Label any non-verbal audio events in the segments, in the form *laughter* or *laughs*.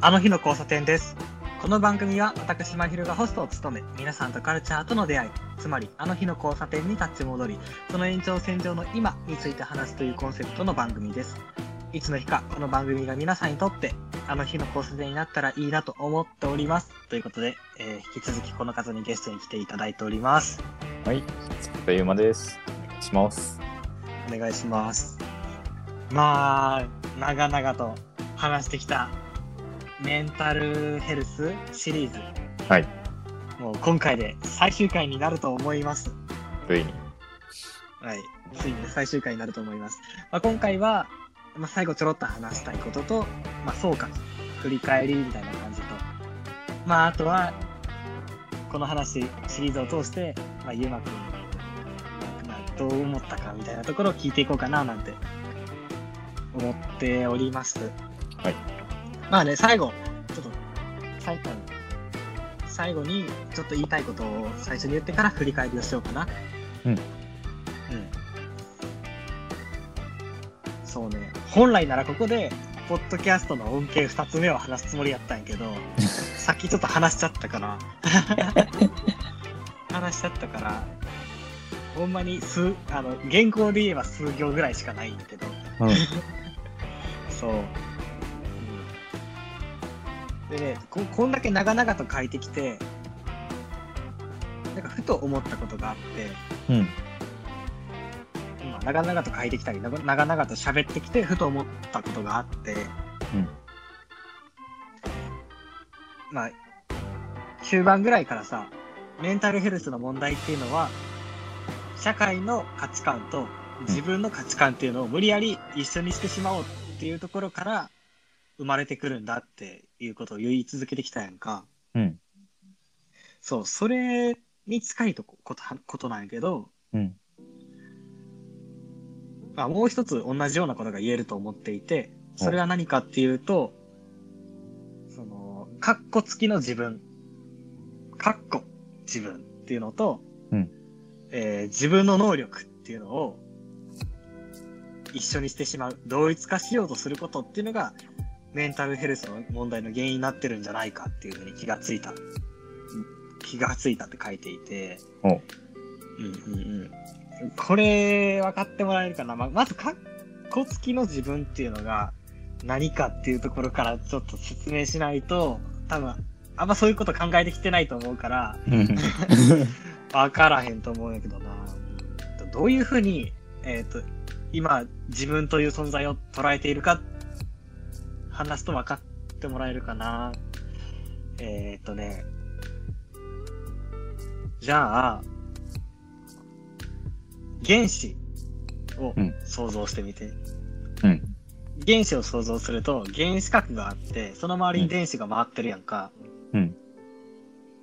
あの日の交差点です。この番組は私、まひるがホストを務め、皆さんとカルチャーとの出会い、つまりあの日の交差点に立ち戻り、その延長線上の今について話すというコンセプトの番組です。いつの日かこの番組が皆さんにとって、あの日の交差点になったらいいなと思っております。ということで、えー引き続きこの方にゲストに来ていただいております。はい、月田ゆうまです。お願いします。お願いします。まあ、長々と話してきたメンタルヘルスシリーズ。はい。もう今回で最終回になると思います。ついに。はい。ついに最終回になると思います。まあ、今回は、まあ、最後ちょろっと話したいことと、まあ、総括、振り返りみたいな感じと、まあ、あとは、この話、シリーズを通して、まあ、ゆうまくん、まあ、どう思ったかみたいなところを聞いていこうかな、なんて、思っております。はい。まあね、最後、ちょっと、最後に、最後に、ちょっと言いたいことを最初に言ってから振り返りをしようかな。うん。うん。そうね、本来ならここで、ポッドキャストの恩恵2つ目を話すつもりやったんやけど、*laughs* さっきちょっと話しちゃったから、*laughs* 話しちゃったから、ほんまに数、あの、原稿で言えば数行ぐらいしかないんだけど、うん。*laughs* そう。うん、でねこ、こんだけ長々と書いてきて、なんかふと思ったことがあって、うん。まあ、長々と書いてきたり、長長々と喋ってきて、ふと思ったことがあって、うんまあ、終盤ぐらいからさ、メンタルヘルスの問題っていうのは、社会の価値観と自分の価値観っていうのを無理やり一緒にしてしまおうっていうところから生まれてくるんだっていうことを言い続けてきたやんか。うん。そう、それに近いとこことことなんやけど、うん。まあ、もう一つ同じようなことが言えると思っていて、それは何かっていうと、その、カッコ付きの自分、カッコ自分っていうのと、うんえー自分の能力っていうのを一緒にしてしまう、同一化しようとすることっていうのが、メンタルヘルスの問題の原因になってるんじゃないかっていうふうに気がついた。気がついたって書いていて、おううんうんうん。これ、分かってもらえるかなままず、カッコ付きの自分っていうのが何かっていうところからちょっと説明しないと、多分、あんまそういうこと考えてきてないと思うから、うん。*laughs* 分からへんと思うんやけどな。どういうふうに、えっ、と、今、自分という存在を捉えているか、話すと分かってもらえるかな。えっ、とね、じゃあ、原子をうん想像してみて。うん。原子を想像すると、原子核があって、その周りに電子が回ってるやんか。うん。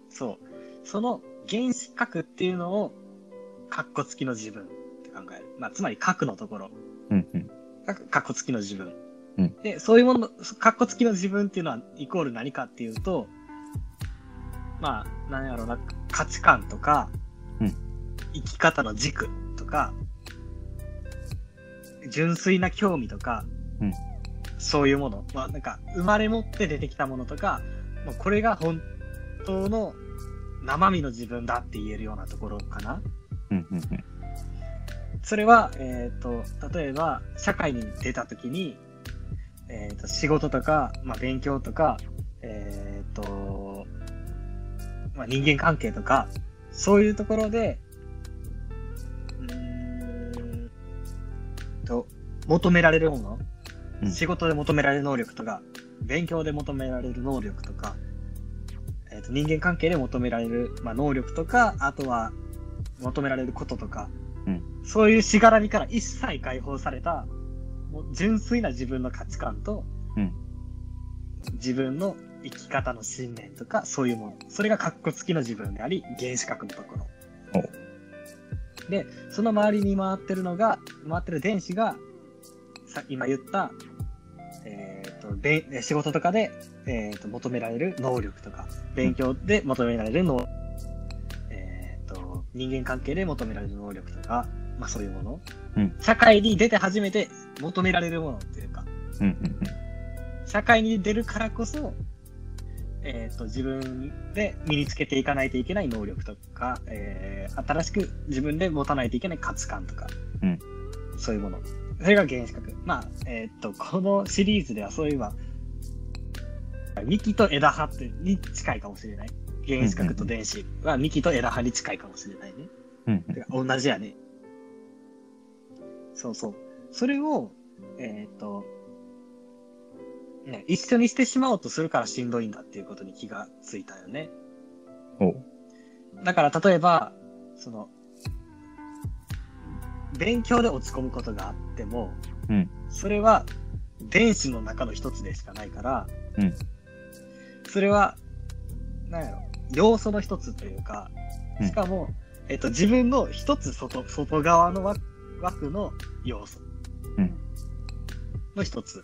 そう。その原子核っていうのを、カッコ付きの自分って考える。まあ、つまり核のところ。うん。うん。がカッコ付きの自分。うんで、そういうもの、カッコ付きの自分っていうのは、イコール何かっていうと、まあ、なんやろうな、価値観とか、うん生き方の軸とか、純粋な興味とか、うんそういうもの。まあ、なんか、生まれ持って出てきたものとか、まあ、これが本当の生身の自分だって言えるようなところかな。うん。うん。それは、えっ、と、例えば、社会に出たときに、えっ、と、仕事とか、まあ、勉強とか、えっ、と、まあ、人間関係とか、そういうところで、うーんと、求められるもの、うん。仕事で求められる能力とか、勉強で求められる能力とか、えっ、と、人間関係で求められる、まあ、能力とか、あとは、求められることとか、うん。そういうしがらみから一切解放された、純粋な自分の価値観と、うん自分の生き方の信念とか、そういうもの。それが格好付きの自分であり、原子核のところ。で、その周りに回ってるのが、回ってる電子が、さ今言った、えっ、と、べん仕事とかで、えー、と求められる能力とか、勉強で求められる能力、えっ、と、人間関係で求められる能力とか、まあそういうもの。うん社会に出て初めて求められるものっていうか、うん。うん。社会に出るからこそえーと、自分で身につけていかないといけない能力とか、えー、新しく自分で持たないといけない価値観とか、うん、そういうもの。それが原子核。まあ、えっ、ー、と、このシリーズではそういえば、幹と枝葉ってに近いかもしれない。原子核と電子は幹と枝葉に近いかもしれないね。うん、同じやね。そうそう。それを、えっ、ー、と、ね、一緒にしてしまおうとするからしんどいんだっていうことに気がついたよね。だから例えば、その、勉強で落ち込むことがあっても、うん、それは電子の中の一つでしかないから、うん、それは、なんやろ、要素の一つというか、しかも、うん、えっと、自分の一つ外、外側の枠の要素の一つ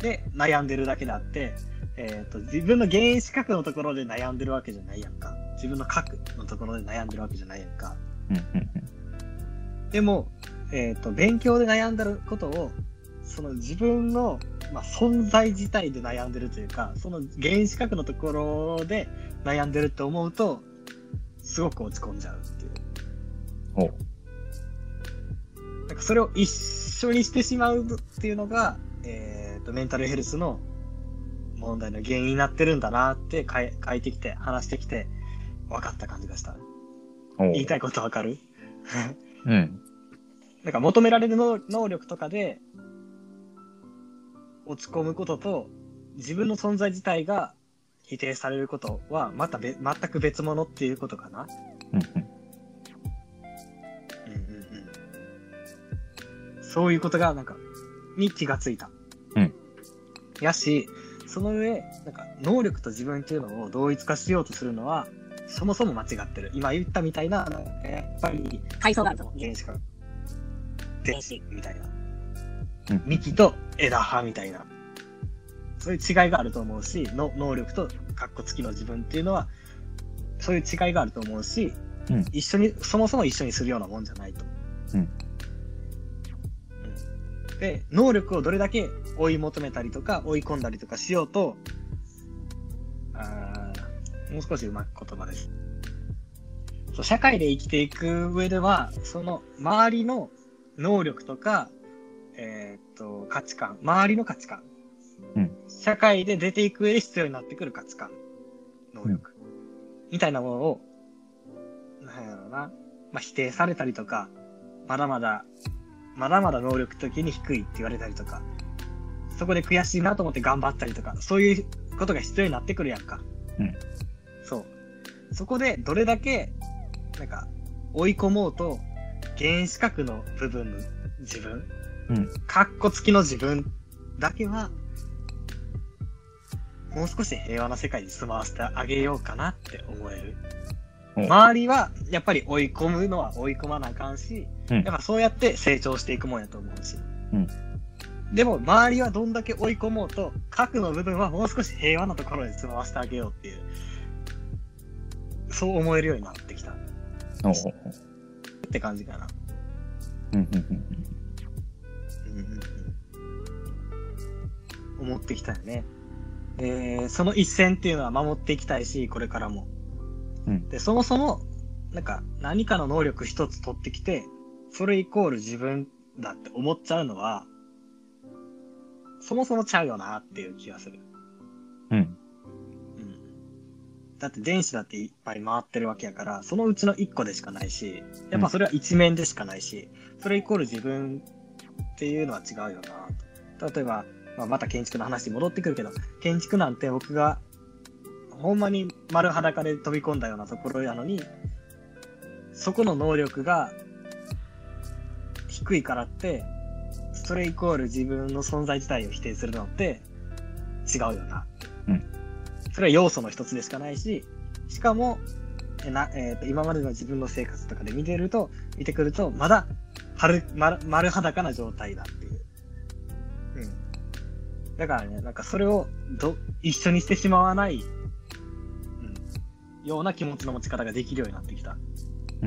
で悩んでるだけであって、えっ、ー、と、自分の原子核のところで悩んでるわけじゃないやんか。自分の核のところで悩んでるわけじゃないやんか。でも、えっ、ー、と、勉強で悩んでることを、その自分の、まあ、存在自体で悩んでるというか、その原子核のところで悩んでるって思うと、すごく落ち込んじゃうっていう。なんかそれを一緒にしてしまうっていうのが、えーとメンタルヘルスの問題の原因になってるんだなって書いてきて、話してきて、分かった感じがした。言いたいこと分かる？うん。*laughs* なんか求められる能力とかで、落ち込むことと、自分の存在自体が否定されることは、またべ全く別物っていうことかな。うんそういうことが、なんか、に気がついた。うん。やし、その上、なんか、能力と自分っていうのを同一化しようとするのは、そもそも間違ってる。今言ったみたいな、やっぱり、階層があると思う。原子核。電子みたいな。うん、幹と枝葉みたいな。そういう違いがあると思うし、の能力とカッコ付きの自分っていうのは、そういう違いがあると思うし、うん、一緒に、そもそも一緒にするようなもんじゃないと。うんで、能力をどれだけ追い求めたりとか、追い込んだりとかしようと、あもう少しうまく言葉です。そう社会で生きていく上では、その周りの能力とか、えー、っと、価値観、周りの価値観、うん、社会で出ていく上で必要になってくる価値観、能力、うん、みたいなものを、なんやろうな、まあ、否定されたりとか、まだまだまだまだ能力的に低いって言われたりとか、そこで悔しいなと思って頑張ったりとか、そういうことが必要になってくるやんか。うん。そう。そこでどれだけ、なんか、追い込もうと、原子核の部分の自分、うん。カッコ付きの自分だけは、もう少し平和な世界に住まわせてあげようかなって思える。周りはやっぱり追い込むのは追い込まなあかんし、うん、やっぱそうやって成長していくもんやと思うし。うん、でも周りはどんだけ追い込もうと、核の部分はもう少し平和なところに住まわせてあげようっていう、そう思えるようになってきた。って感じかな。思ってきたよね。えー、その一線っていうのは守っていきたいし、これからも。うん、で、そもそも、なんか何かの能力一つ取ってきて、それイコール自分だって思っちゃうのは、そもそもちゃうよなっていう気がする。うん。うん。だって電子だっていっぱい回ってるわけやから、そのうちの一個でしかないし、やっぱそれは一面でしかないし、それイコール自分っていうのは違うよな例えば、まあ、また建築の話に戻ってくるけど、建築なんて僕がほんまに丸裸で飛び込んだようなところやのに、そこの能力が低いからって、それイコール自分の存在自体を否定するのって違うよな。うん。それは要素の一つでしかないし、しかも、えなえーと、今までの自分の生活とかで見てると、見てくると、まだ丸丸丸裸な状態だっていう。うん。だからね、なんかそれをど一緒にしてしまわないような気持ちの持ち方ができるようになってきた。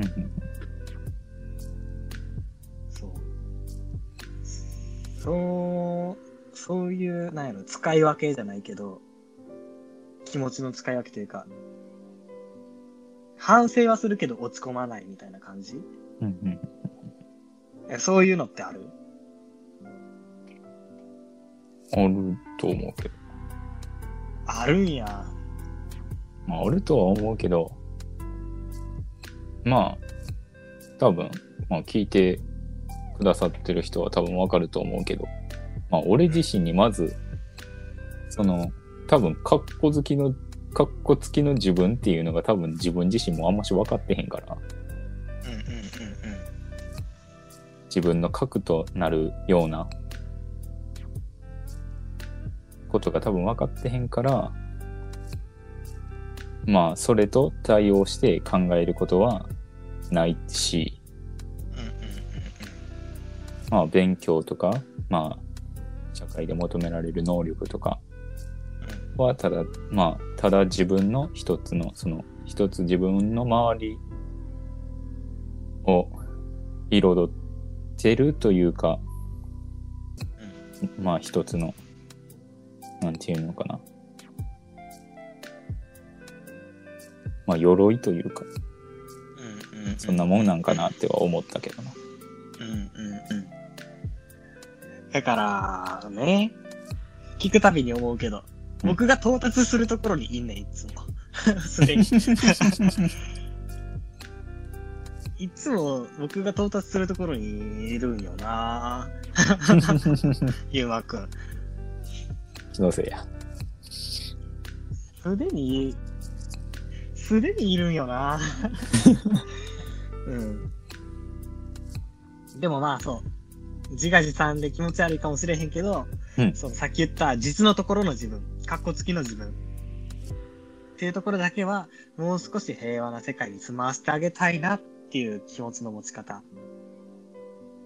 そう。そう、そういう、なんやろ、使い分けじゃないけど、気持ちの使い分けというか、反省はするけど落ち込まないみたいな感じ？うんうん。えそういうのってある？あると思うけど。あるんや。まあ、あるとは思うけど、まあ、多分、まあ、聞いてくださってる人は多分わかると思うけど、まあ、俺自身にまず、その、多分、カッコ好きの、カッコ付きの自分っていうのが多分自分自身もあんまし分かってへんから、自分の核となるようなことが多分分かってへんから、まあ、それと対応して考えることはないし、まあ、勉強とか、まあ、社会で求められる能力とかうんは、ただ、まあ、ただ自分の一つの、その、一つ自分の周りを彩ってるというか、まあ、一つの、なんていうのかな。まあ、鎧というか。そんなもんなんかなっては思ったけどな。だから、ね、聞くたびに思うけど、うん僕が到達するところにいんねん、いつも。*laughs* すでに。*laughs* いつも僕が到達するところにいるんよな *laughs* ゆうまくん。気のせいや。すでに、すでにいるんよなうん。でもまあそう。自画自賛で気持ち悪いかもしれへんけど、うんそのさっき言った実のところの自分、カッコ付きの自分。っていうところだけは、もう少し平和な世界に住まわせてあげたいなっていう気持ちの持ち方。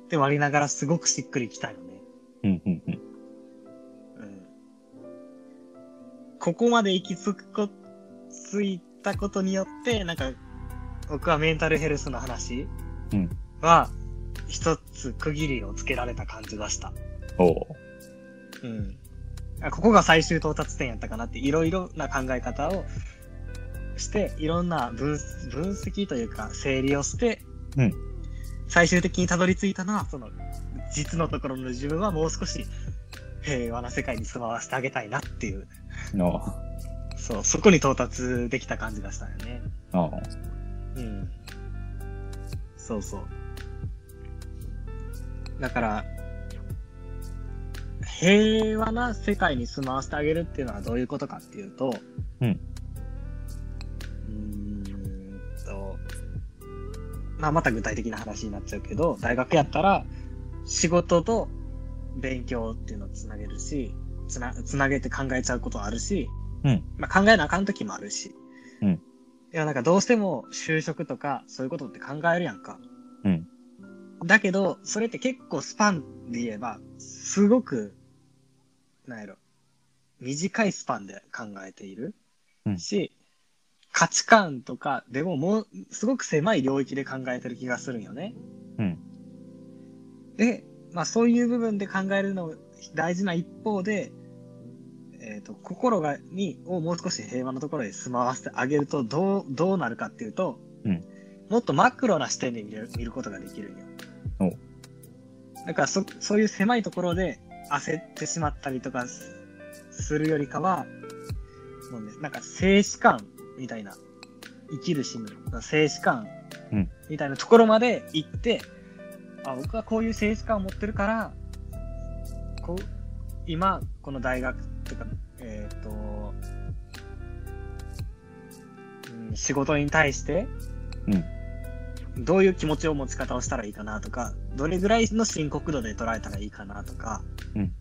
で割りながらすごくしっくりきたよね。うんうんうん。うんここまで行き着くこ、ついたことによって、なんか、僕はメンタルヘルスの話うんは、一つ区切りをつけられた感じがした。おう。うん。あここが最終到達点やったかなって、いろいろな考え方をして、いろんな分分析というか、整理をして、うん最終的にたどり着いたのは、その、実のところの自分はもう少し平和な世界に住まわせてあげたいなっていう、の、そう、そこに到達できた感じがしたよね。ああ。うん。そうそう。だから、平和な世界に住まわせてあげるっていうのはどういうことかっていうと、うん。うーんと、まあまた具体的な話になっちゃうけど、大学やったら仕事と勉強っていうのをつなげるし、つな、つなげて考えちゃうことはあるし、うん。まあ考えなあかん時もあるし。うん。いや、なんかどうしても就職とかそういうことって考えるやんか。うん。だけど、それって結構スパンで言えば、すごく、なんやろ、短いスパンで考えている。うんし、価値観とかでももう、すごく狭い領域で考えてる気がするんよね。うん。で、まあそういう部分で考えるの大事な一方で、えっ、と、心が、に、をもう少し平和なところで住まわせてあげると、どう、どうなるかっていうと、うんもっとマクロな視点で見る見ることができるんよ。お。だからそ、そういう狭いところで焦ってしまったりとかすするよりかは、もうね、なんか静止感みたいな、生きる死ぬ、静止感うん。みたいなところまで行って、あ、僕はこういう静止感を持ってるから、こう、今、この大学とか、えっ、と、うん、仕事に対して、どういう気持ちを持ち方をしたらいいかなとか、どれぐらいの深刻度で捉えたらいいかなとか、うん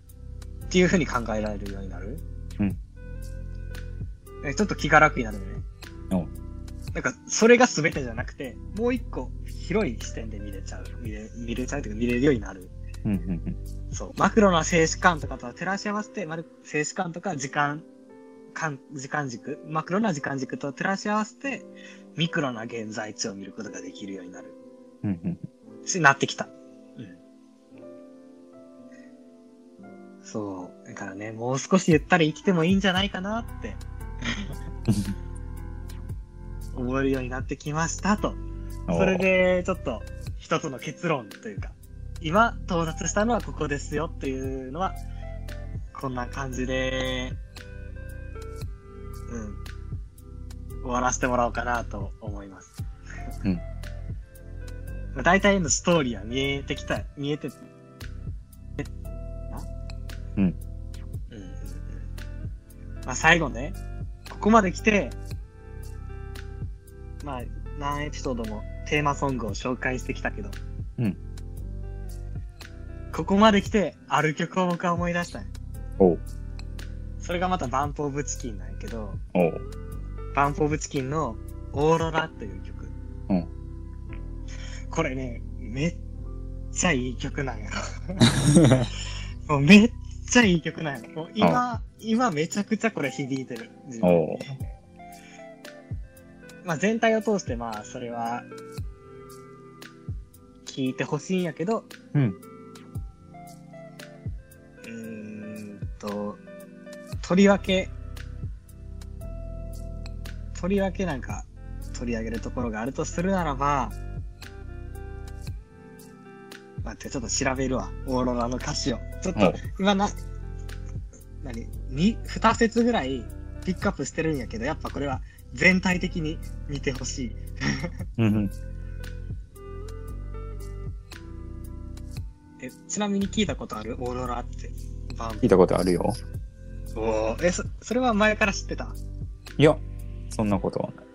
っていうふうに考えられるようになる？うんえちょっと気が楽になるね。おなんか、それが全てじゃなくて、もう一個広い視点で見れちゃう。見れ、見れちゃうというか見れるようになる。うん。うん。そう。マクロな静止感とかと照らし合わせて、まる静止感とか時間、間時間軸、マクロな時間軸と照らし合わせて、ミクロな現在地を見ることができるようになる。うん。うん。し、なってきた。うん。そう。だからね、もう少しゆったり生きてもいいんじゃないかなって *laughs* 覚えるようになってきましたと。それで、ちょっと一つの結論というか、今到達したのはここですよっていうのは、こんな感じで、うん、終わらせてもらおうかなと思います。うん。大体のストーリーは見えてきた、見えて、な？うん。うんうんうん。まあ最後ね、ここまで来て、まあ何エピソードもテーマソングを紹介してきたけど、うん。ここまで来て、ある曲を僕は思い出したね。おう。それがまたバンプオブチキンなんやけど、おう。バンプオブチキンのオーロラという曲。うん。これね、めっちゃいい曲なんや。*laughs* もうめっちゃいい曲なんや。もう今、今めちゃくちゃこれ響いてる。おう。まあ全体を通してまあそれは、聞いてほしいんやけど、うん。うーんと、とりわけ、とりわけなんか取り上げるところがあるとするならば、待って、ちょっと調べるわ。オーロラの歌詞を。ちょっと、今な、何？に、二節ぐらいピックアップしてるんやけど、やっぱこれは全体的に見てほしい。うん。*laughs* え、ちなみに聞いたことある？オーロラって。聞いたことあるよ。おーえ、そ、それは前から知ってた？いや、そんなことはない。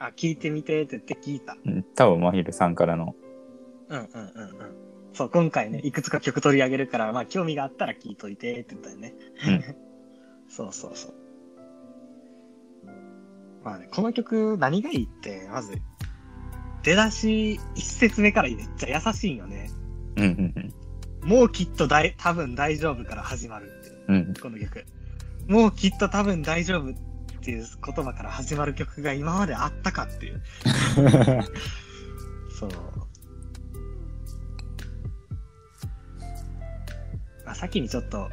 あ、聞いてみてって言って聞いた。うん多分、まひるさんからの。うんうんうんうん。そう、今回ね、いくつか曲取り上げるから、まあ興味があったら聞いといてって言ったよね。うん *laughs* そうそうそう。まあね、この曲何がいいって、まず、出だし一節目からめっちゃ優しいんよね。うんうんもうきっと大、多分大丈夫から始まるっていう。うん。うん。この曲。もうきっと多分大丈夫っていう言葉から始まる曲が今まであったかっていう。*laughs* そう。まあ、先にちょっと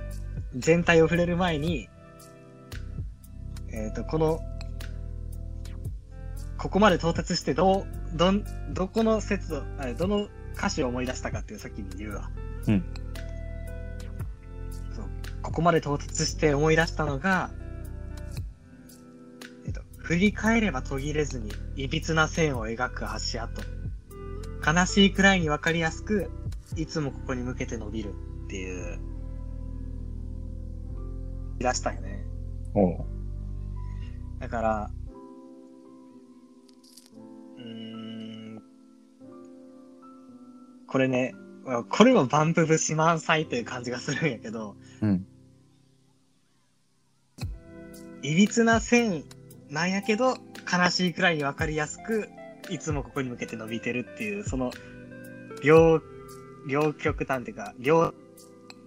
全体を触れる前に、えっ、と、この、ここまで到達してどう、どん、どこの節度、あどの歌詞を思い出したかっていう先に言うわ。うん。ここまで到達して思い出したのが、えっと、振り返れば途切れずに、いびつな線を描く足跡。悲しいくらいにわかりやすく、いつもここに向けて伸びるっていう、出したよね。だから、うーん、これね、これもバンプ節満載という感じがするんやけど、うん。いびつな線なんやけど、悲しいくらいにわかりやすく、いつもここに向けて伸びてるっていう、その、両、両極端っていうか、両、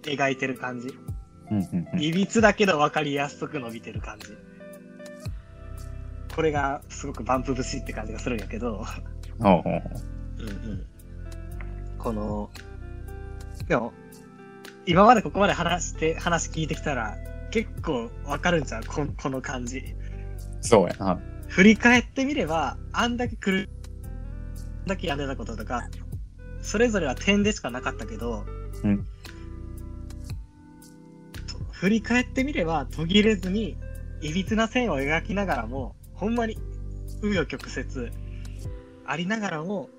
描いてる感じ。うんうんうん。いびつだけど分かりやすく伸びてる感じ。これがすごくバンプ節って感じがするんやけど、おうんうん。この、でも、今までここまで話して、話聞いてきたら、結構わかるんじゃんここの感じ。そうやな。振り返ってみれば、あんだけ来る、あんだけやめたこととか、それぞれは点でしかなかったけど、うんと振り返ってみれば途切れずに、いびつな線を描きながらも、ほんまに、紆余曲折ありながらも、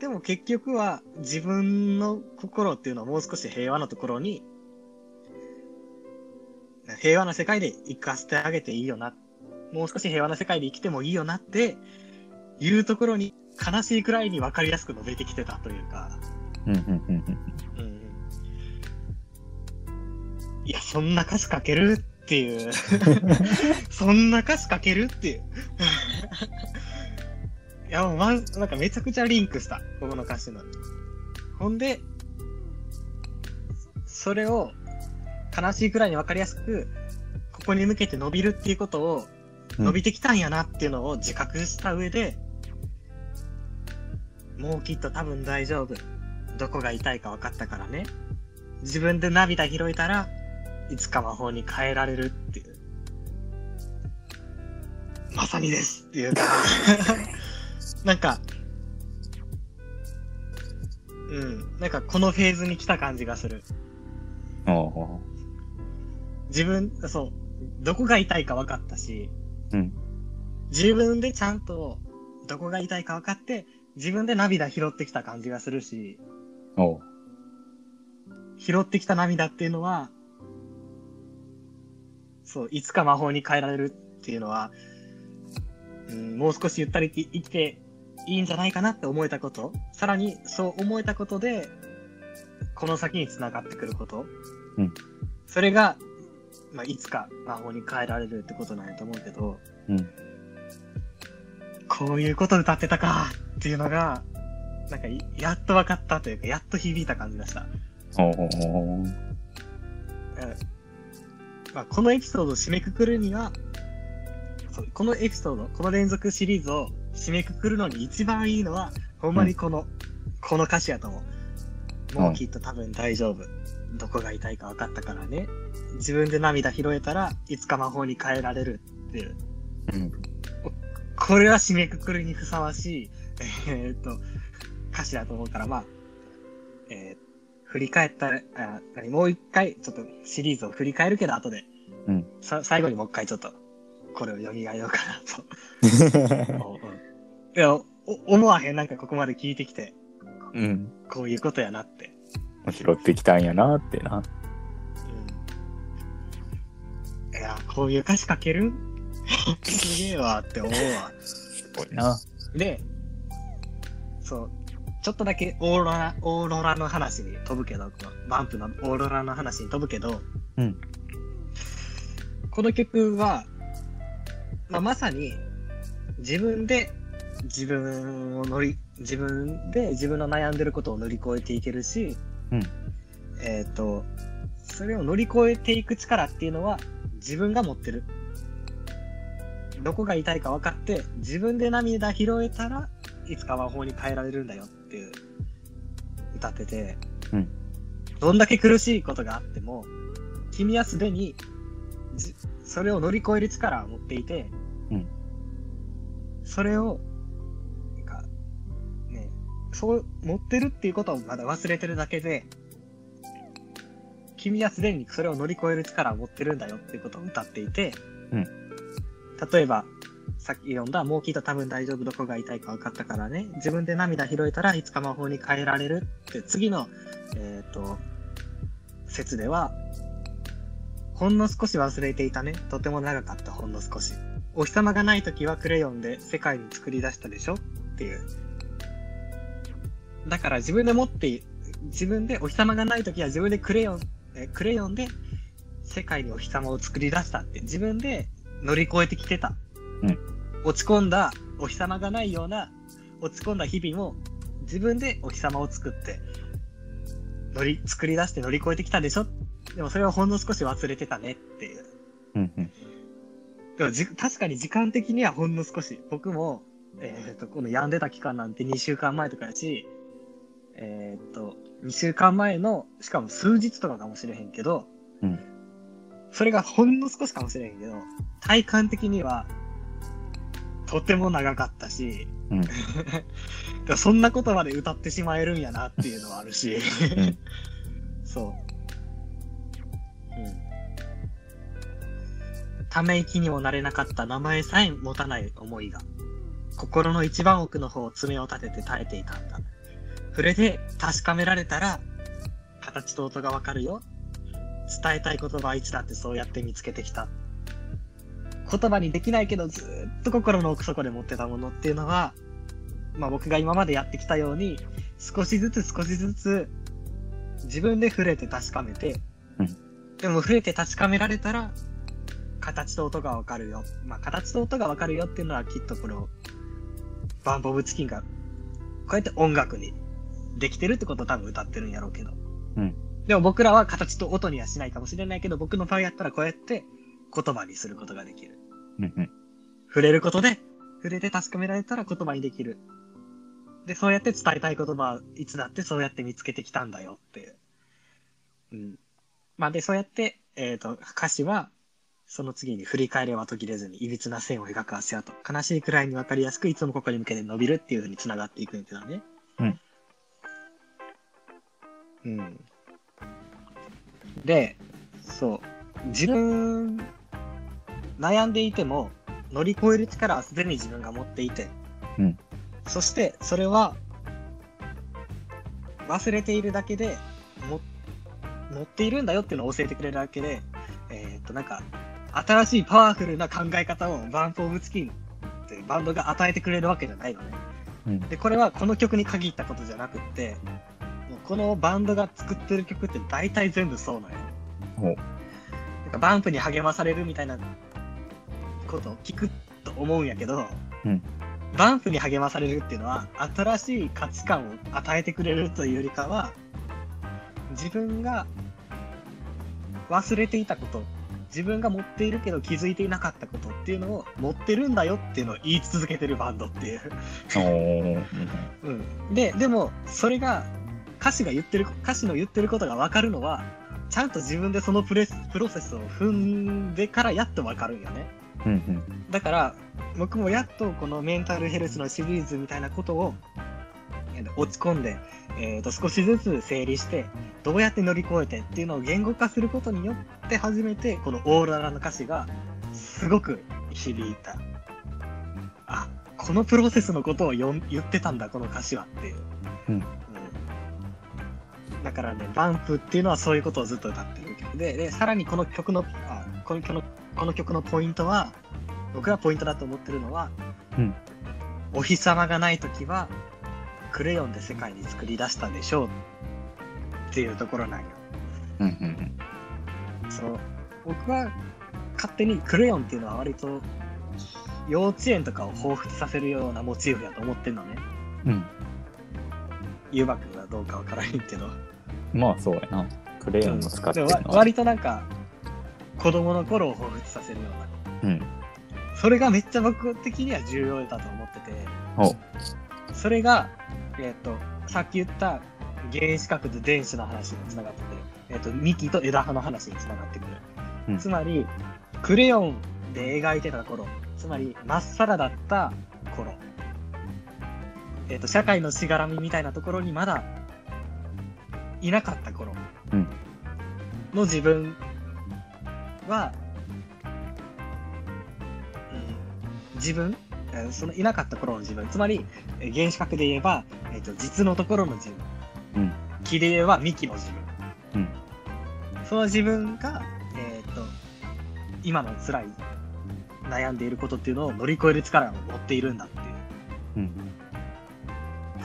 でも結局は自分の心っていうのをもう少し平和なところに、平和な世界で生かしてあげていいよな。もう少し平和な世界で生きてもいいよなっていうところに悲しいくらいに分かりやすく述べてきてたというか、うんいや、そんな歌詞書けるっていう。*laughs* そんな歌詞書けるっていう。いや、もうまん、なんかめちゃくちゃリンクした。ここの歌詞の。ほんで、それを悲しいくらいに分かりやすく、ここに向けて伸びるっていうことを、うん伸びてきたんやなっていうのを自覚した上で、もうきっと多分大丈夫。どこが痛いか分かったからね。自分で涙拾えたらいつか魔法に変えられるっていう。さにですっていうか、*laughs* なんか、うん、なんかこのフェーズに来た感じがする。お自分、そう、どこが痛いか分かったし、うん。自分でちゃんとどこが痛いか分かって、自分で涙拾ってきた感じがするし、拾ってきた涙っていうのは、そう、いつか魔法に変えられるっていうのは、うん、もう少しゆったり生きていいんじゃないかなって思えたこと、さらにそう思えたことで、この先に繋がってくること、うん。それが、まあ、いつか魔法に変えられるってことなんやと思うけど、うん。こういうこと歌ってたかっていうのが、なんかいやっと分かったというか、やっと響いた感じがした。おうおううんまあ、このエピソードを締めくくるには、このエピソード、この連続シリーズを締めくくるのに一番いいのは、ほんまにこの、この歌詞やと思う。もうきっと多分大丈夫。どこが痛いか分かったからね。自分で涙拾えたらいつか魔法に変えられるっていう。うん。これは締めくくるにふさわしい、えーっと、歌詞だと思うから、まあ、えー振り返ったら、あ何もう一回、ちょっとシリーズを振り返るけど、後で、うん。さ最後にもう一回ちょっと、これを読み上げようかなと。*laughs* いや、お思わへん、なんかここまで聞いてきて、うん。こういうことやなって。拾ってきたんやなってな。うん、いや、こういう歌詞書ける？*laughs* すげえわって思うわ。すごいな。で、そう、ちょっとだけオーロラ、オーロラの話に飛ぶけど、バンプのオーロラの話に飛ぶけど、うん。この曲は、まあ、まさに自分で自分を乗り、自分で自分の悩んでることを乗り越えていけるし、うん。えっ、と、それを乗り越えていく力っていうのは自分が持ってる。どこが痛いか分かって、自分で涙拾えたらいつか魔法に変えられるんだよっていう歌ってて、うん。どんだけ苦しいことがあっても、君はすでにじそれを乗り越える力を持っていて、うん。それを、そう持ってるっていうことをまだ忘れてるだけで、君はすでにそれを乗り越える力を持ってるんだよっていうことを歌っていて、うん例えば、さっき読んだ、もうきっと多分大丈夫、どこが痛いか分かったからね。自分で涙拾えたらいつか魔法に変えられるって、次の、えっ、と、説では、ほんの少し忘れていたね。とても長かった、ほんの少し。お日様がない時はクレヨンで世界に作り出したでしょっていう。だから自分で持って、自分でお日様がない時は自分でクレヨン、えクレヨンで世界にお日様を作り出したって自分で乗り越えてきてた。うん落ち込んだお日様がないような落ち込んだ日々も自分でお日様を作って乗り作り出して乗り越えてきたでしょ？でもそれをほんの少し忘れてたねっていう。うんうん。でもじ確かに時間的にはほんの少し。僕も、えっ、と、この病んでた期間なんて2週間前とかやし、えっ、と、2週間前の、しかも数日とかかもしれへんけど、うんそれがほんの少しかもしれへんけど、体感的には、とても長かったし、うん *laughs* そんなことまで歌ってしまえるんやなっていうのはあるし、うん *laughs* そう。うん。ため息にもなれなかった名前さえ持たない思いが、心の一番奥の方を爪を立てて耐えていたんだ。触れて確かめられたら、形と音がわかるよ。伝えたい言葉はいつだってそうやって見つけてきた。言葉にできないけどずーっと心の奥底で持ってたものっていうのは、まあ僕が今までやってきたように、少しずつ少しずつ自分で触れて確かめて、うんでも触れて確かめられたら、形と音がわかるよ。まあ形と音がわかるよっていうのはきっとこの、バンボブチキンが、こうやって音楽にできてるってことを多分歌ってるんやろうけど。うんでも僕らは形と音にはしないかもしれないけど、僕の場合やったらこうやって言葉にすることができる。うんうん。触れることで、触れて確かめられたら言葉にできる。で、そうやって伝えたい言葉はいつだってそうやって見つけてきたんだよっていう。うん。まあで、そうやって、えっ、と、歌詞は、その次に振り返れは途切れずに、いびつな線を描く足跡。悲しいくらいに分かりやすく、いつもここに向けて伸びるっていう風に繋がっていくんだよね。うん。うん。で、そう。自分、悩んでいても、乗り越える力はすでに自分が持っていて、うんそして、それは、忘れているだけで、も、持っているんだよっていうのを教えてくれるだけで、えーっと、なんか、新しいパワフルな考え方をバンプ・オブ・チキンっていうバンドが与えてくれるわけじゃないのね。うん。で、これはこの曲に限ったことじゃなくって、このバンドが作ってる曲って大体全部そうなんよ。ほう。なんかバンプに励まされるみたいなことを聞くと思うんやけど、うんバンプに励まされるっていうのは新しい価値観を与えてくれるというよりかは自分が忘れていたこと自分が持っているけど気づいていなかったことっていうのを持ってるんだよっていうのを言い続けてるバンドっていう。うん、ででもそれが歌詞が言ってる歌詞の言ってることが分かるのはちゃんと自分でそのプレスプロセスを踏んでからやっと分かるんよね。うんうん。だから僕もやっとこのメンタルヘルスのシリーズみたいなことをえー落ち込んで、えーと少しずつ整理してどうやって乗り越えてっていうのを言語化することによって初めてこのオーロラの歌詞がすごく響いた。あこのプロセスのことを言ってたんだこの歌詞はっていう、うんだからねバンプっていうのはそういうことをずっと歌ってる曲ででさらにこの曲のあこの曲のこの曲のポイントは僕がポイントだと思ってるのは、うんお日様がない時はクレヨンで世界に作り出したでしょうっていうところなんよ。うんうんそう僕は勝手にクレヨンっていうのは割と幼稚園とかを彷彿させるようなモチーフだと思ってんのね。うん。くんはどうかわからへんけど。まあそうやな。クレヨンを使ってでるのは。割となんか子供の頃を彷彿させるような。うん。それがめっちゃ僕的には重要だと思ってて。おそれが、えっ、と、さっき言った原子核と電子の話につながってくる。えっ、と、幹と枝葉の話につながってくる。うんつまり、クレヨンで描いてた頃、つまり、まっさらだった頃、えっ、と、社会のしがらみみたいなところにまだいなかった頃うん。の自分は、うん自分えーそのいなかった頃の自分、つまり、えー原子核で言えば、えー、と実のところの自分、うん。木で言えば幹の自分、うん。その自分が、えー、と今の辛い悩んでいることっていうのを乗り越える力を持っているんだっていう。うん。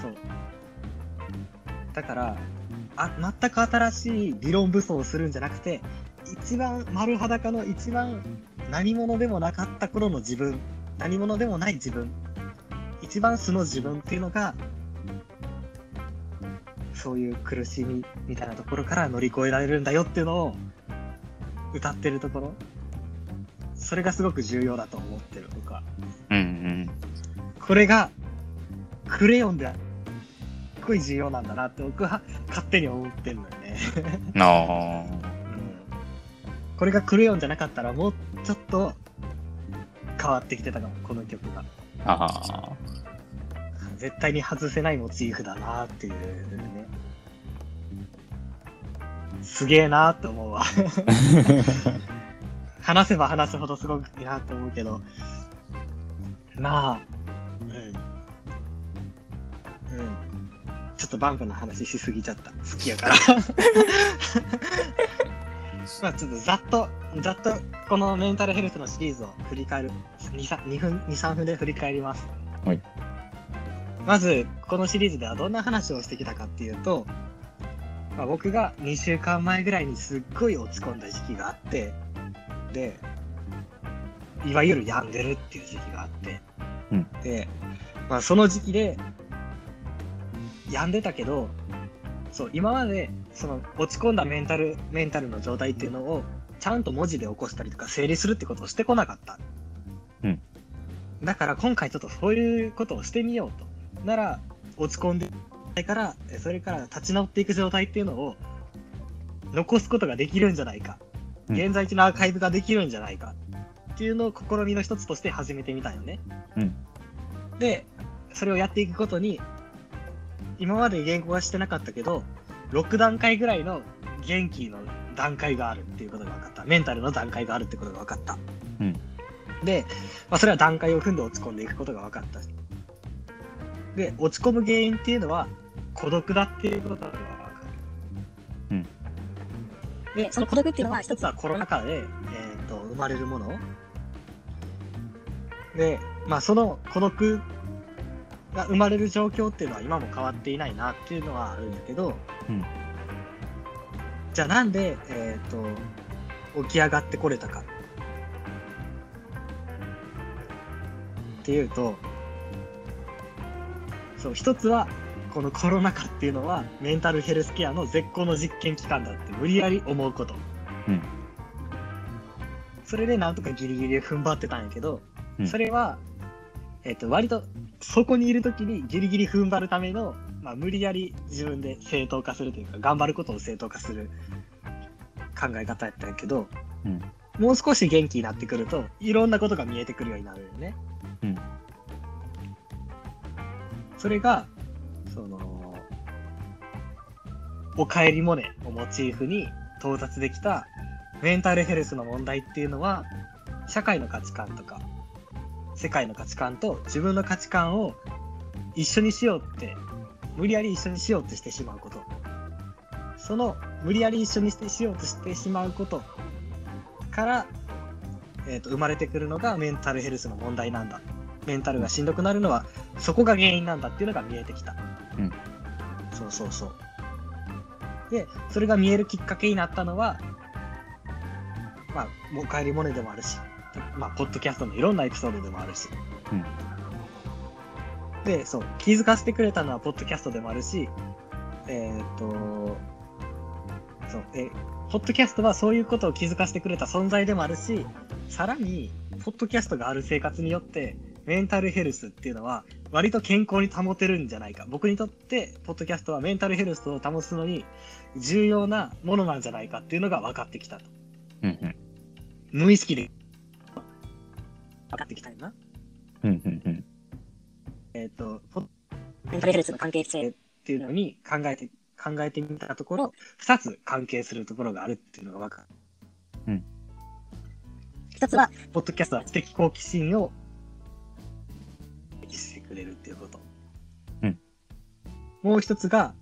そう。だからあ全く新しい理論武装をするんじゃなくて一番丸裸の一番何者でもなかった頃の自分何者でもない自分一番素の自分っていうのがそういう苦しみみたいなところから乗り越えられるんだよっていうのを歌ってるところそれがすごく重要だと思ってる僕はうんうん。これがクレヨンでごい重要なんだなって僕は *laughs* 勝手に思ってるのよね、あうん。これがクレヨンじゃなかったらもうちょっと変わってきてたかもこの曲が。あ。絶対に外せないモチーフだなっていうね。すげえなって思うわ。*laughs* 話せば話すほどすごくいいなって思うけど。まあとバンプの話しすぎちゃった。好きやから。*laughs* まあちょっとざっとざっとこのメンタルヘルスのシリーズを振り返る。2, 2分23分で振り返ります。はい。まずこのシリーズではどんな話をしてきたかっていうと、まあ、僕が2週間前ぐらいにすっごい落ち込んだ時期があってでいわゆる病んでるっていう時期があって、うん。で、まあ、その時期で病んでたけどそう今までその落ち込んだメンタルメンタルの状態っていうのをちゃんと文字で起こしたりとか整理するってことをしてこなかった、うん。だから今回ちょっとそういうことをしてみようと。なら落ち込んでからえそれから立ち直っていく状態っていうのを残すことができるんじゃないか。うん。現在地のアーカイブができるんじゃないか。っていうのを試みの一つとして始めてみたんよね。うん。で、それをやっていくことに、今まで言語はしてなかったけど、6段階ぐらいの元気の段階があるっていうことが分かった。メンタルの段階があるってことが分かった。うんで、まあ、それは段階を踏んで落ち込んでいくことが分かった。で、落ち込む原因っていうのは孤独だっていうことが分かる。うんで、その孤独っていうのは一つはコロナ禍で、えー、と生まれるもの。で、まあその孤独が生まれる状況っていうのは今も変わっていないなっていうのはあるんだけど、うんじゃあなんで、えっ、と、起き上がってこれたか。っていうと、そう、一つは、このコロナ禍っていうのは、メンタルヘルスケアの絶好の実験期間だって無理やり思うこと。うんそれでなんとかギリギリ踏ん張ってたんやけど、うんそれは、えっ、と、割と、そこにいるときにギリギリ踏ん張るための、まあ、無理やり自分で正当化するというか、頑張ることを正当化する考え方やったんやけど、うんもう少し元気になってくると、いろんなことが見えてくるようになるよね。うんそれが、その、おかえりモネをモチーフに到達できたメンタルヘルスの問題っていうのは、社会の価値観とか、世界の価値観と自分の価値観を一緒にしようって、無理やり一緒にしようとしてしまうこと。その無理やり一緒にしてしようとしてしまうことから、えー、と生まれてくるのがメンタルヘルスの問題なんだ。メンタルがしんどくなるのはそこが原因なんだっていうのが見えてきた。うんそうそうそう。で、それが見えるきっかけになったのは、まあ、もう帰りモネでもあるし、まあ、ポッドキャストのいろんなエピソードでもあるし。うんで、そう、気づかせてくれたのはポッドキャストでもあるし、えっ、と、そう、え、ポッドキャストはそういうことを気づかせてくれた存在でもあるし、さらに、ポッドキャストがある生活によって、メンタルヘルスっていうのは、割と健康に保てるんじゃないか。僕にとって、ポッドキャストはメンタルヘルスを保つのに重要なものなんじゃないかっていうのが分かってきたと。うんうん無意識で分かってきたよな。うんうんうんえっ、と、ポメンタルヘルスの関係性っていうのに考えて、考えてみたところ、二つ関係するところがあるっていうのが分かる。うん。一つは、ポッドキャストは知的好奇心をしてくれるっていうこと。うん。もう一つが、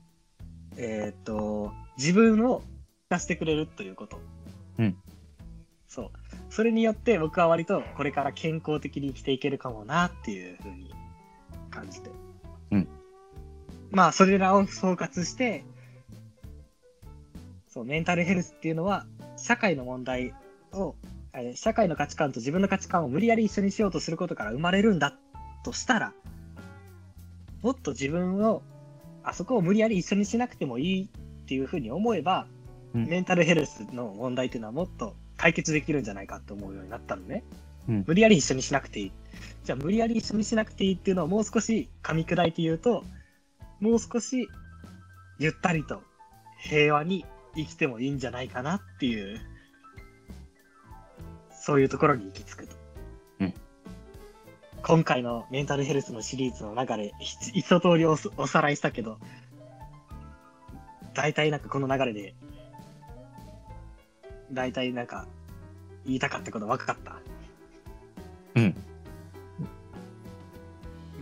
えっ、と、自分を出してくれるということ。うん。それによって僕は割とこれから健康的に生きていけるかもなっていうふうに感じて。うん。まあ、それらを総括して、そう、メンタルヘルスっていうのは、社会の問題を、えー社会の価値観と自分の価値観を無理やり一緒にしようとすることから生まれるんだとしたら、もっと自分を、あそこを無理やり一緒にしなくてもいいっていうふうに思えば、うんメンタルヘルスの問題っていうのはもっと解決できるんじゃないかと思うようになったのね。うん無理やり一緒にしなくていい。じゃあ無理やり一緒にしなくていいっていうのをもう少し噛み砕いて言うと、もう少しゆったりと平和に生きてもいいんじゃないかなっていう、そういうところに行き着くと。うん今回のメンタルヘルスのシリーズの中で一一通りおすおさらいしたけど、大体なんかこの流れで、大体なんか言いたかったこと分かった？うん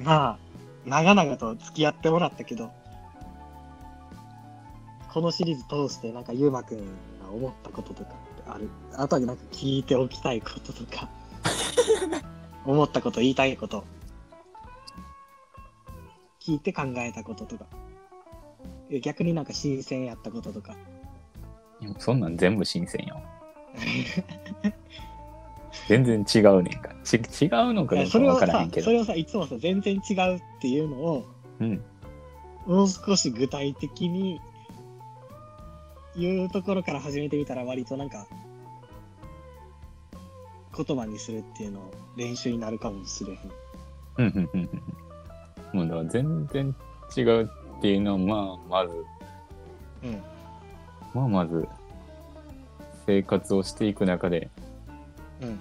まあ、長々と付き合ってもらったけど、このシリーズ通してなんかゆうまくんが思ったこととかってある？あとはなんか聞いておきたいこととか、*laughs* 思ったこと、言いたいこと、聞いて考えたこととか、え逆になんか新鮮やったこととか。そんなん全部新鮮よ。*laughs* 全然違うねんか。ち違うのかどうかわそれをさからへんけ、ど。それをさ、いつもさ、全然違うっていうのを、うん。もう少し具体的に言うところから始めてみたら割となんか言葉にするっていうのを練習になるかもしれへん。うんうんうんうん。もうだから全然違うっていうのは、まあ、まず、うん。まあ、まず、生活をしていく中で、うん。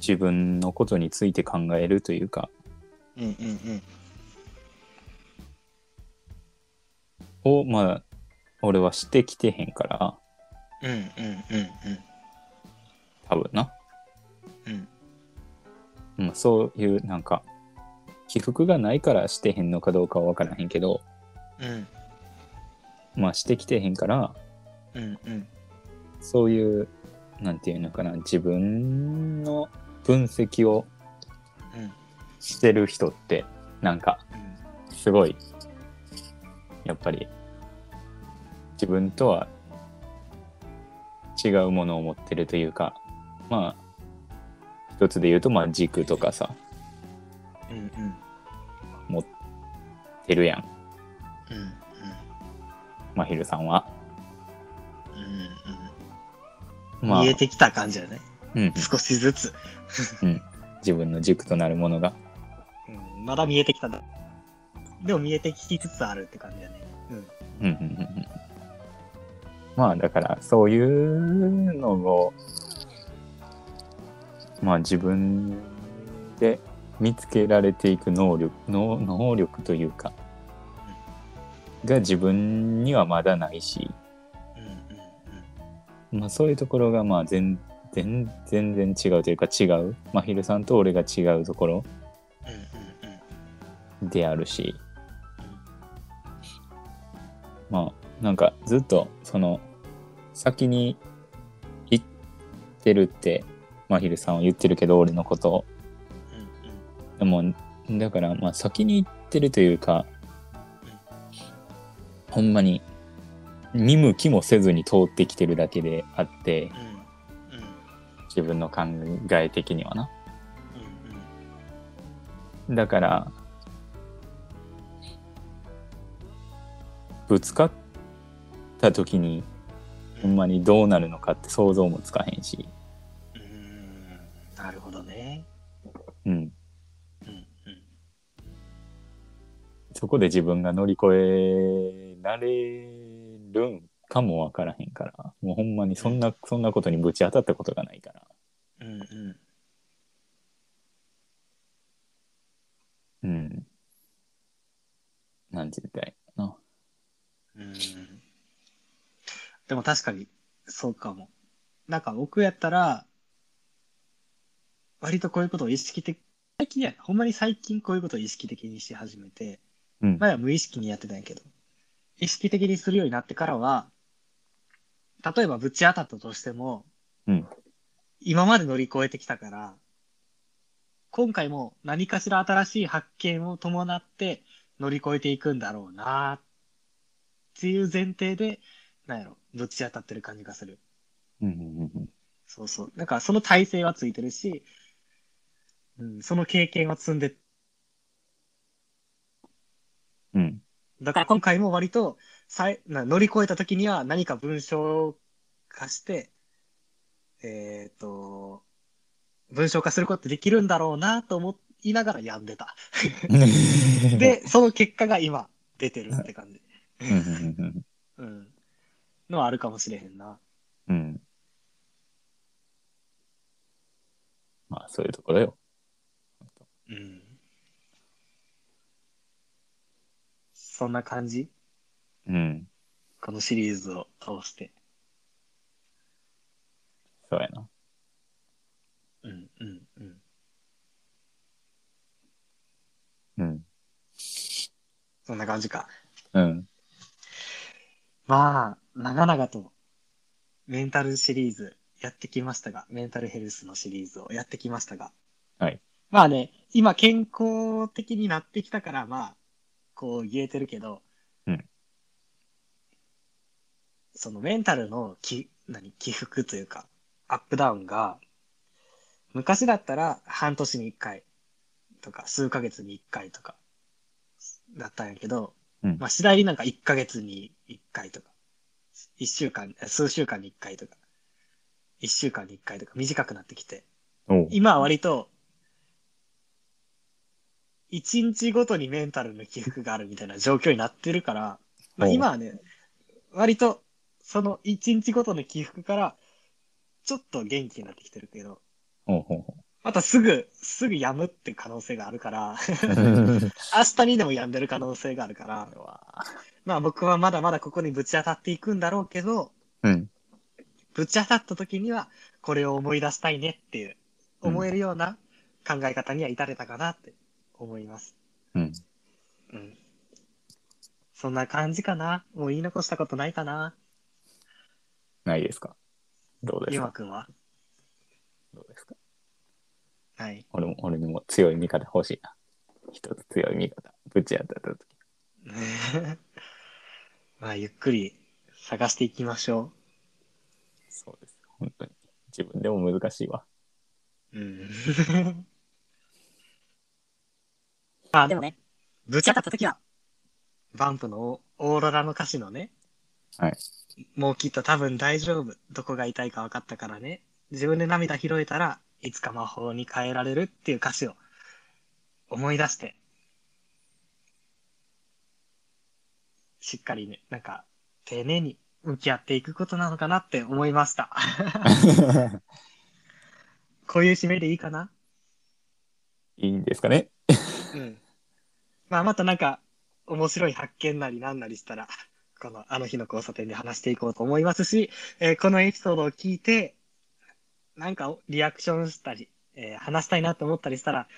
自分のことについて考えるというか、うんうんうん。を、まあ、俺はしてきてへんから、うんうんうん多分な。うん。うん、そういう、なんか、起伏がないからしてへんのかどうかは分からへんけど、うん。まあ、してきてへんから、うんうん。そういう、なんていうのかな、自分の分析をうん。してる人って、なんか、うん。すごい、やっぱり、自分とは違うものを持ってるというか、まあ、一つで言うと、まあ、軸とかさ、うんうん。持ってるやん、うんまひるさんは。うん。うんうん。まあ、見えてきた感じだね。うん、少しずつ。うん、自分の軸となるものが。うん。まだ見えてきたな。でも見えてきつつあるって感じだね。うん。うんうんうんうんまあだからそういうのをまあ自分で見つけられていく能力の能力というかが自分にはまだないし、まあ、そういうところがまあ全全全然違うというか違う。まひるさんと俺が違うところ。であるし。まあなんかずっとその先に行ってるってまひるさんは言ってるけど俺のことを。でもだからまあ先に行ってるというかほんまに見向きもせずに通ってきてるだけであってうんうん。自分の考え的にはな。うんだからぶつかった時にほんまにどうなるのかって想像もつかへんし、なるほどね。うん、うん。うん。そこで自分が乗り越えられるんかもわからへんから。もうほんまにそんな、そんなことにぶち当たったことがないから。うんうん。うん。なんて言ったらいいのかうん。でも確かに、そうかも。なんか僕やったら、割とこういうことを意識的、最近や、ほんまに最近こういうことを意識的にし始めて、うん。前は無意識にやってたんやけど、意識的にするようになってからは、例えばぶち当たったとしても、うん今まで乗り越えてきたから、今回も何かしら新しい発見を伴って乗り越えていくんだろうなっていう前提で、なんやろ、ぶち当たってる感じがする。うんうんうんうんそうそう。なんかその体制はついてるし、うん、その経験は積んで、うんだから今回も割とさいな乗り越えた時には何か文章化して、えっ、と、文章化することできるんだろうなと思いながらやんでた。*laughs* で、その結果が今出てるって感じ。うん。のはあるかもしれへんな。うんうんまあそういうところようん。そんな感じ？うんこのシリーズを通して。そうやなうんうんうん。うんそんな感じか。うんまあ、長々とメンタルシリーズやってきましたが、メンタルヘルスのシリーズをやってきましたが。はい。まあね、今健康的になってきたから、まあ、こう言えてるけど、うん。そのメンタルのき、何、起伏というか、アップダウンが、昔だったら半年に一回とか、数ヶ月に一回とか、だったんやけど、うんまあ、次第になんか1ヶ月に1回とか、1週間、数週間に1回とか、1週間に1回とか短くなってきて、今は割と、1日ごとにメンタルの起伏があるみたいな状況になってるから、まあ、今はね、割と、その一日ごとの起伏から、ちょっと元気になってきてるけど、またすぐ、すぐ止むって可能性があるから、う。*laughs* 明日にでも止んでる可能性があるから、まあ僕はまだまだここにぶち当たっていくんだろうけど、うん。ぶち当たった時には、これを思い出したいねっていう、うん思えるような考え方には至れたかなって思います。うん。うん。そんな感じかな？もう言い残したことないかな？ないですか？どうですか？ゆくんは？どうですか？はい。俺も、俺にも強い味方欲しいな。一つ強い味方。ぶち当たった時。*laughs* まあ、ゆっくり探していきましょそうです。本当に。自分でも難しいわ。う。うん。まあ、でもね、ぶち当たった時は、バンプのオオーロラの歌詞のね、はい。もうきっと多分大丈夫。どこが痛いか分かったからね。自分で涙拾えたらいつか魔法に変えられるっていう歌詞を思い出して、しっかりね、なんか、丁寧に向き合っていくことなのかなって思いました。*laughs* こういう締めでいいかな？いいんですかねうん。まあ、またなんか、面白い発見なりなんなりしたら、*laughs* このあの日の交差点で話していこうと思いますし、えーこのエピソードを聞いて、なんかリアクションしたり、えー話したいなと思ったりしたら、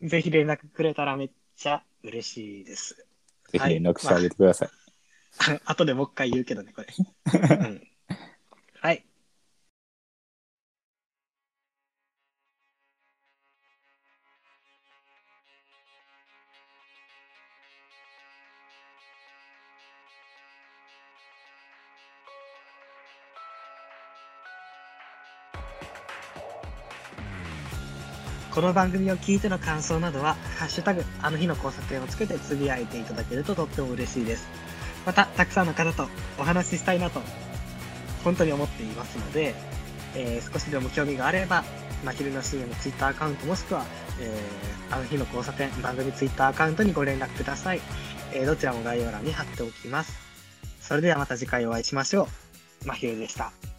ぜひ連絡くれたらめっちゃ嬉しいです。ぜひ連絡してあげてください。*laughs* 後でもう一回言うけどね、これ。*laughs* うん、はい。この番組を聞いての感想などは、ハッシュタグ、あの日の交差点をつけてつぶやいていただけるととっても嬉しいです。また、たくさんの方とお話ししたいなと、本当に思っていますので、えー少しでも興味があれば、まひるの CM ツイッターアカウントもしくは、えーあの日の交差点番組ツイッターアカウントにご連絡ください。えーどちらも概要欄に貼っておきます。それではまた次回お会いしましょう。まひるでした。「